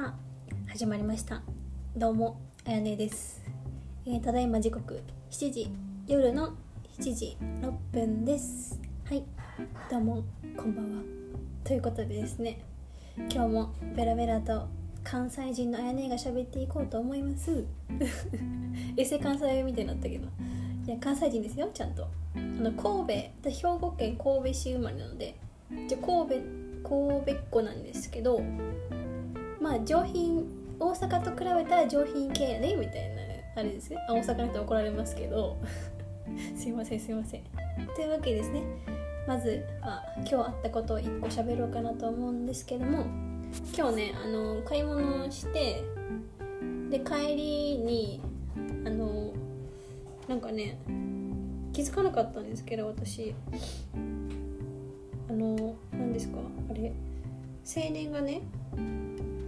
さあ始まりました。どうもあやねです、えーただいま時刻7時夜の7時6分です。はい。どうもこんばんは。ということでですね今日もベラベラと関西人のあやねが喋っていこうと思います。エセ関西みたいになったけど。いや関西人ですよちゃんと。あの神戸兵庫県神戸市生まれなので。じゃ神戸神戸っ子なんですけどまあ上品大阪と比べたら上品系やねみたいなあれですね。大阪の人怒られますけど。すいませんすいません。というわけですね。まずは今日あったことを1個喋ろうかなと思うんですけども。今日ねあの買い物をしてで帰りにあのなんかね気づかなかったんですけど私。あの何ですかあれ。青年がね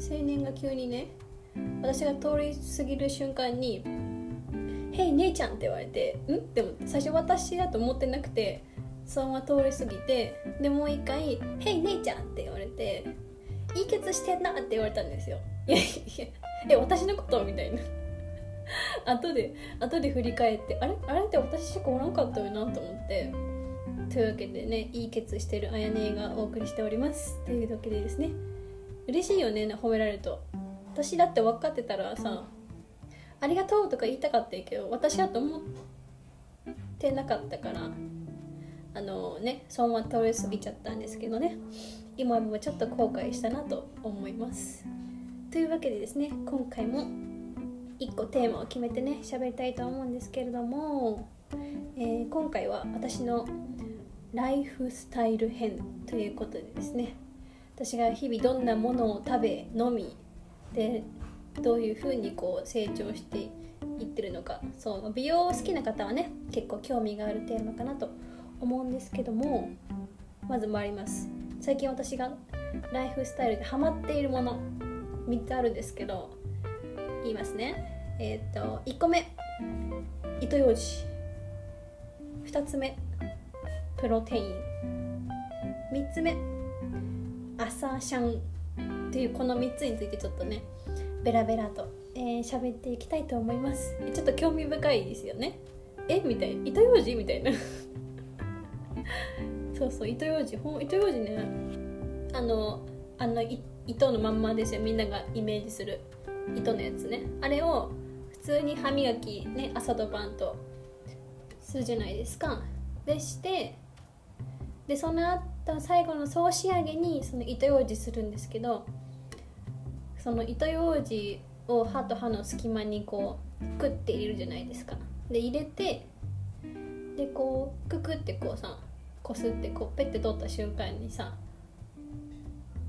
青年が急にね私が通り過ぎる瞬間に「へい姉ちゃん」って言われて「ん?」って思って最初私だと思ってなくてそのまま通り過ぎてでもう一回「へい姉ちゃん」って言われて「いいケツしてんな」って言われたんですよ。いやいやえ私のこと？みたいな。後で後で振り返ってあれ？あれって私しかおらんかったよなと思って。というわけでねいいケツしてるあやねがお送りしております。というわけでですね。嬉しいよね褒められると。私だって分かってたらさありがとうとか言いたかったけど私だと思ってなかったからあのねそのまま通り過ぎちゃったんですけどね。今もちょっと後悔したなと思います。というわけでですね今回も1個テーマを決めてね喋りたいと思うんですけれども、えー今回は私のライフスタイル編ということでですね私が日々どんなものを食べ飲みでどういうふうにこう成長していってるのか。そう美容好きな方はね結構興味があるテーマかなと思うんですけどもまず回ります。最近私がライフスタイルでハマっているもの3つあるんですけど言いますね。えっ、と1個目。糸ようじ。2つ目。プロテイン。3つ目。朝シャンというこの3つについてちょっとねベラベラとえー喋、っていきたいと思います。ちょっと興味深いですよね。えみたいな。糸ようじみたいな。そうそう糸ようじ。ほ糸ようじね。あのあの糸のまんまですよ。みんながイメージする糸のやつね。あれを普通に歯磨きね朝と晩とするじゃないですか。でしてでその後最後の総仕上げにその糸ようじするんですけどその糸ようじを歯と歯の隙間にこうクッて入れるじゃないですか。で入れてでこうククってこうさこすってこうペッて取った瞬間にさ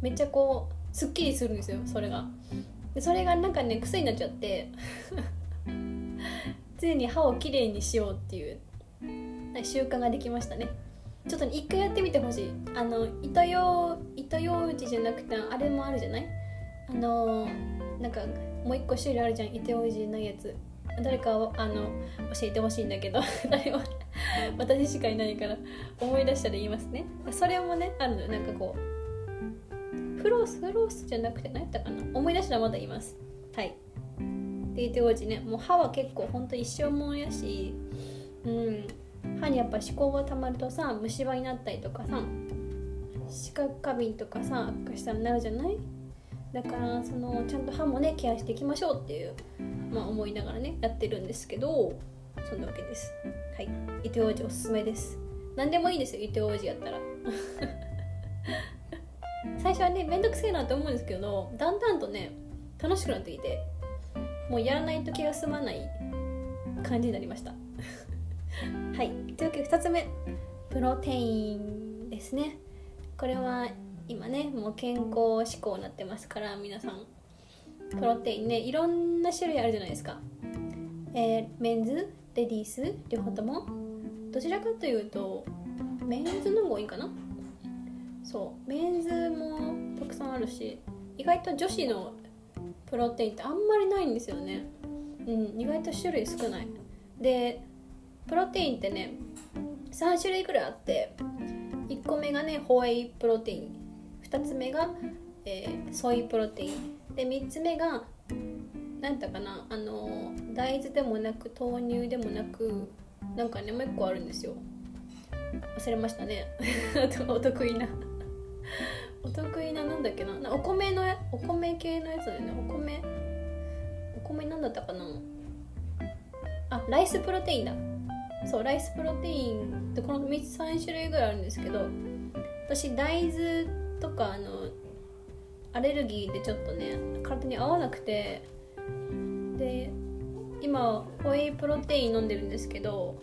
めっちゃこうすっきりするんですよそれが。でそれがなんかね癖になっちゃって 常に歯をきれいにしようっていう習慣ができましたね。ちょっと一回やってみてほしい。あの糸よう糸ようじじゃなくてあれもあるじゃない？あのなんかもう一個種類あるじゃん。糸ようじのやつ。誰かをあの教えてほしいんだけど。誰も私しかいないから思い出したら言いますね。それもねあるのなんかこうフロースフロースじゃなくて何やったかな？思い出したらまだ言います。はいで糸ようじね。もう歯は結構ほんと一生もんやしうん。歯にやっぱ歯垢がたまるとさ虫歯になったりとかさ歯科過敏とかさ悪化したらなるじゃない？だからそのちゃんと歯もねケアしていきましょうっていう、まあ、思いながらねやってるんですけどそんなわけです。はい。糸ようじおすすめです。何でもいいですよ糸ようじやったら。最初はねめんどくせえなと思うんですけどだんだんとね楽しくなってきてもうやらないと気が済まない感じになりましたというわけで2つ目プロテインですね。これは今ねもう健康志向になってますから皆さん。プロテインねいろんな種類あるじゃないですか。えーメンズレディース両方とも。どちらかというとメンズの方がいいかな？そうメンズもたくさんあるし意外と女子のプロテインってあんまりないんですよね。うん意外と種類少ない。でプロテインってね3種類くらいあって1個目がねホエイプロテイン2つ目が、えーソイプロテインで3つ目が何だかなあの大豆でもなく豆乳でもなくなんかねもう1個あるんですよ。忘れましたね。お得意な。お得意ななんだっけなお米のお米系のやつだよね。お米お米なんだったかな。あライスプロテインだ。そうライスプロテインってこの3つ3種類ぐらいあるんですけど私大豆とかあのアレルギーでちょっとね体に合わなくてで今ホエイプロテイン飲んでるんですけど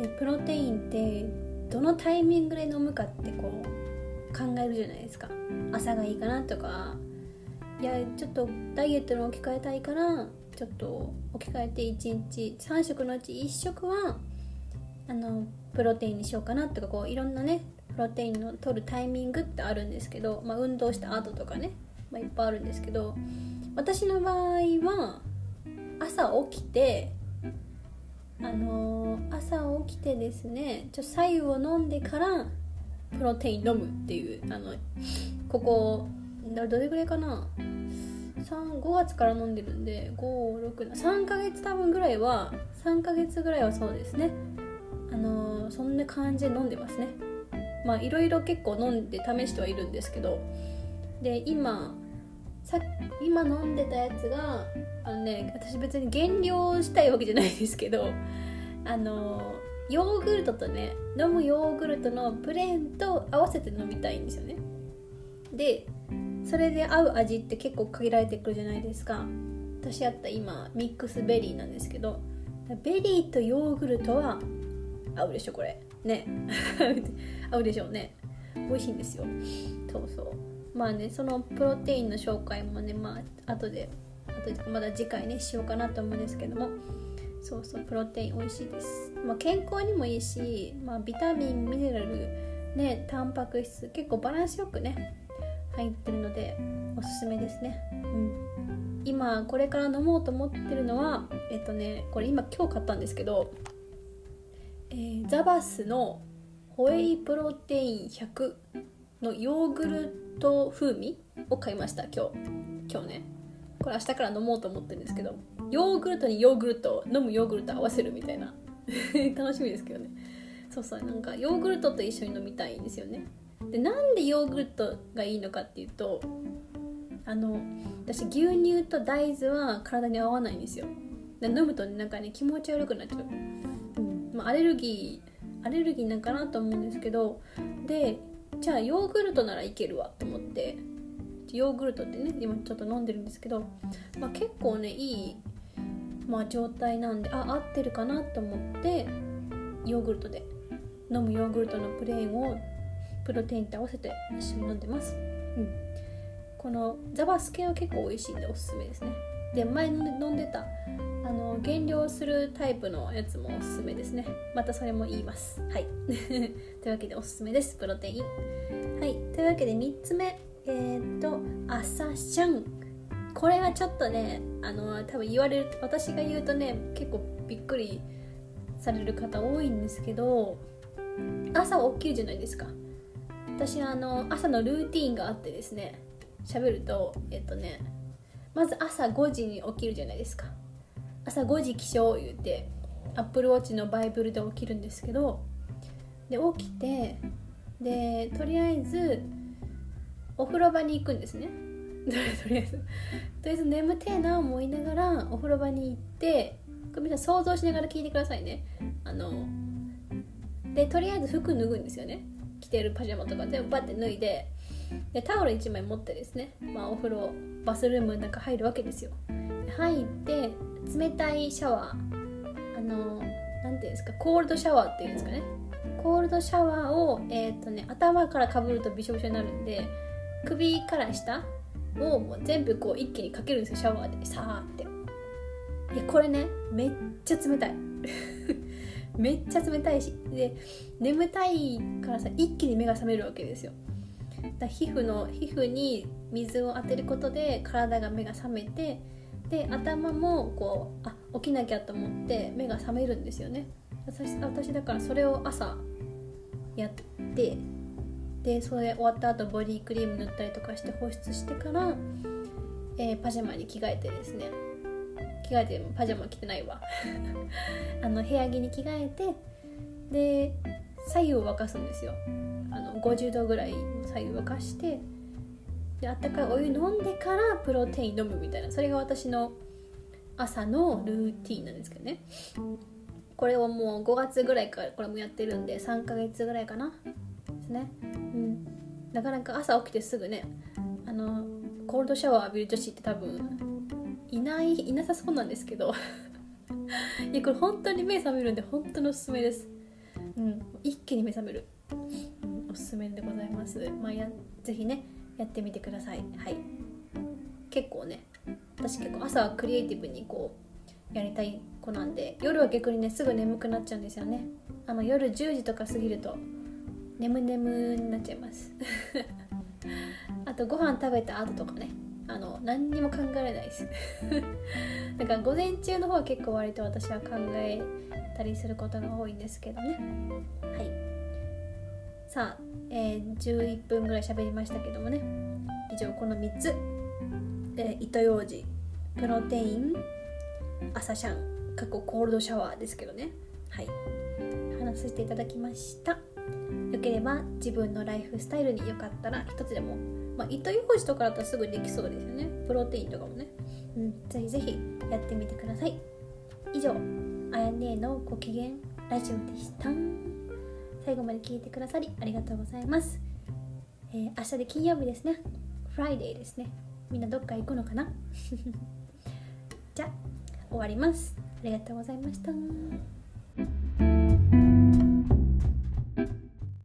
でプロテインってどのタイミングで飲むかってこう考えるじゃないですか。朝がいいかなとかいやちょっとダイエットに置き換えたいからちょっと置き換えて1日3食のうち1食はあのプロテインにしようかなとかこういろんなねプロテインの取るタイミングってあるんですけど、まあ、運動した後とかね、まあ、いっぱいあるんですけど私の場合は朝起きてあのー、朝起きてですねちょ白湯を飲んでからプロテイン飲むっていうあのここどれぐらいかな？5月から飲んでるんで563ヶ月多分ぐらいは3ヶ月ぐらいはそうですね。あのー、そんな感じで飲んでますね。まあいろいろ結構飲んで試してはいるんですけど。で今さ今飲んでたやつがあのね私別に減量したいわけじゃないですけどあのヨーグルトとね飲むヨーグルトのプレーンと合わせて飲みたいんですよね。でそれで合う味って結構限られてくるじゃないですか。私やった今ミックスベリーなんですけどベリーとヨーグルトは合うでしょこれ。ね。合うでしょうね。美味しいんですよ。そうそう。まあねそのプロテインの紹介もねまあ後で後でまだ次回ねしようかなと思うんですけども。そうそうプロテイン美味しいです、まあ、健康にもいいし、まあ、ビタミンミネラルねタンパク質結構バランスよくね入ってるのでおすすめですね。うん。今これから飲もうと思ってるのはえっとねこれ今今日買ったんですけど、ザバスのホエイプロテイン100のヨーグルト風味を買いました今日。今日ね。これ明日から飲もうと思ってるんですけど。ヨーグルトにヨーグルト飲むヨーグルト合わせるみたいな。楽しみですけどね。そうそう。なんかヨーグルトと一緒に飲みたいんですよね。でなんでヨーグルトがいいのかっていうとあの私牛乳と大豆は体に合わないんですよ。で飲むと、ね、なんかね気持ち悪くなっちゃう。まあ、アレルギーアレルギーなんかなと思うんですけどでじゃあヨーグルトならいけるわと思ってヨーグルトってね今ちょっと飲んでるんですけど、まあ、結構ねいい、まあ、状態なんであ合ってるかなと思ってヨーグルトで飲むヨーグルトのプレーンをプロテインと合わせて一緒に飲んでます、うん、このザバス系は結構美味しいんでおすすめですね。で前飲んでたあの減量するタイプのやつもおすすめですね。またそれも言います。はい。というわけでおすすめです。プロテイン。はい。というわけで3つ目。えー、っと朝シャン。これはちょっとねあの多分言われる私が言うとね結構びっくりされる方多いんですけど朝起きるじゃないですか。私はあの朝のルーティンがあってですね喋るとえっとねまず朝5時に起きるじゃないですか。朝5時起床言うてアップルウォッチのバイブルで起きるんですけどで起きてでとりあえずお風呂場に行くんですね。とりあえず。とりあえず眠てえな思いながらお風呂場に行ってこれ皆さん想像しながら聞いてくださいね。あのでとりあえず服脱ぐんですよね。着てるパジャマとか全部バッて脱いで。でタオル1枚持ってですね、まあ、お風呂バスルームの中入るわけですよ。入って冷たいシャワーあの何ていうんですかコールドシャワーっていうんですかね。コールドシャワーを、えーとね、頭からかぶるとびしょびしょになるんで首から下をもう全部こう一気にかけるんですよシャワーで。さーって。いやこれねめっちゃ冷たい。めっちゃ冷たいし。で眠たいからさ一気に目が覚めるわけですよ。だ皮膚の皮膚に水を当てることで体が目が覚めてで頭もこうあ起きなきゃと思って目が覚めるんですよね。私私だからそれを朝やってでそれ終わった後ボディクリーム塗ったりとかして保湿してからえー、パジャマに着替えてですね。着替えてパジャマ着てないわ。あの部屋着に着替えてで左右を沸かすんですよ。50度ぐらい左右沸かしてであったかいお湯飲んでからプロテイン飲むみたいなそれが私の朝のルーティンなんですけどね。これをもう5月ぐらいからこれもやってるんで3ヶ月ぐらいかなですね。うん。なかなか朝起きてすぐねあのコールドシャワー浴びる女子って多分いないいなさそうなんですけど。いやこれ本当に目覚めるんで本当におすすめです。うん。一気に目覚める、すめでございます。まあやぜひねやってみてください。はい。結構ね私結構朝はクリエイティブにこうやりたい子なんで夜は逆にねすぐ眠くなっちゃうんですよね。あの夜10時とか過ぎると眠眠になっちゃいます。あとご飯食べた後とかねあの何にも考えられないです。だから午前中の方は結構割と私は考えたりすることが多いんですけどね。はい。さあ、えー、11分ぐらい喋りましたけどもね。以上この3つ、えー、糸ようじプロテイン。朝シャン。過去コールドシャワーですけどね。はい。話させていただきました。よければ自分のライフスタイルによかったら一つでも。まあ、糸ようじとかだったらすぐできそうですよね。プロテインとかもね、うん、ぜひぜひやってみてください。以上あやねえのご機嫌ラジオでした。最後まで聞いてくださりありがとうございます、えー、明日で金曜日ですね。 Friday ですね。みんなどっか行くのかな？じゃあ終わります。ありがとうございました。